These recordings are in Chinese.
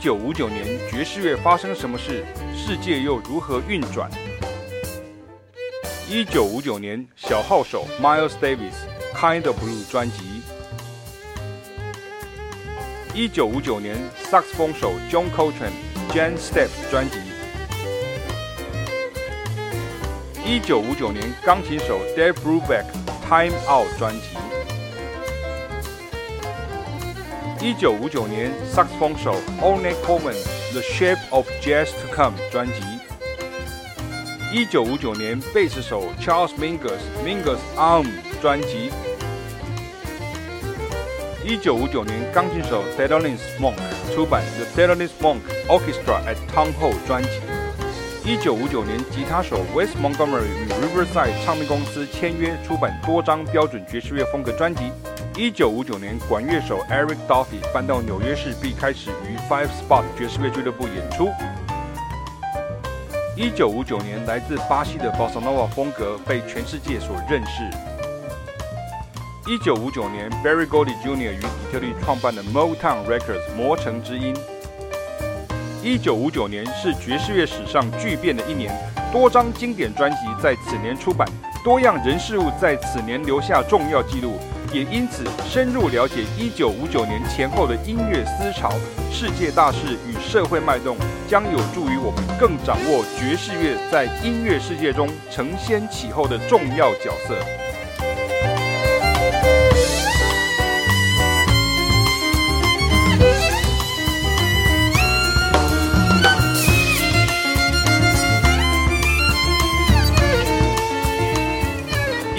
九五九年爵士乐发生什么事？世界又如何运转？一九五九年小号手 Miles Davis《Kind of Blue》专辑。一九五九年萨克斯风手 John Coltrane《Jan Steps》专辑。一九五九年钢琴手 Dave Brubeck《Time Out》专辑。一九五九年萨克斯风手 o n e Coleman《The Shape of Jazz to Come》专辑。一九五九年贝斯手 Charles Mingus Mingus Arm 专辑。一九五九年钢琴手 Thelonious Monk 出版 The Thelonious Monk Orchestra at Town Hall 专辑。一九五九年，吉他手 Wes Montgomery 与 Riverside 唱片公司签约，出版多张标准爵士乐风格专辑。一九五九年，管乐手 Eric Dolphy 搬到纽约市，并开始于 Five Spot 爵士乐俱乐部演出。一九五九年，来自巴西的 Bossa Nova 风格被全世界所认识。一九五九年，Berry Gordy Jr. 与底特律创办的 Motown Records 魔城之音。一九五九年是爵士乐史上巨变的一年，多张经典专辑在此年出版，多样人事物在此年留下重要记录，也因此深入了解一九五九年前后的音乐思潮、世界大事与社会脉动，将有助于我们更掌握爵士乐在音乐世界中承先启后的重要角色。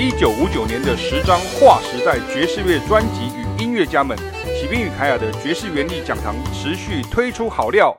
一九五九年的十张划时代爵士乐专辑与音乐家们，启兵与凯亚的爵士原力讲堂持续推出好料。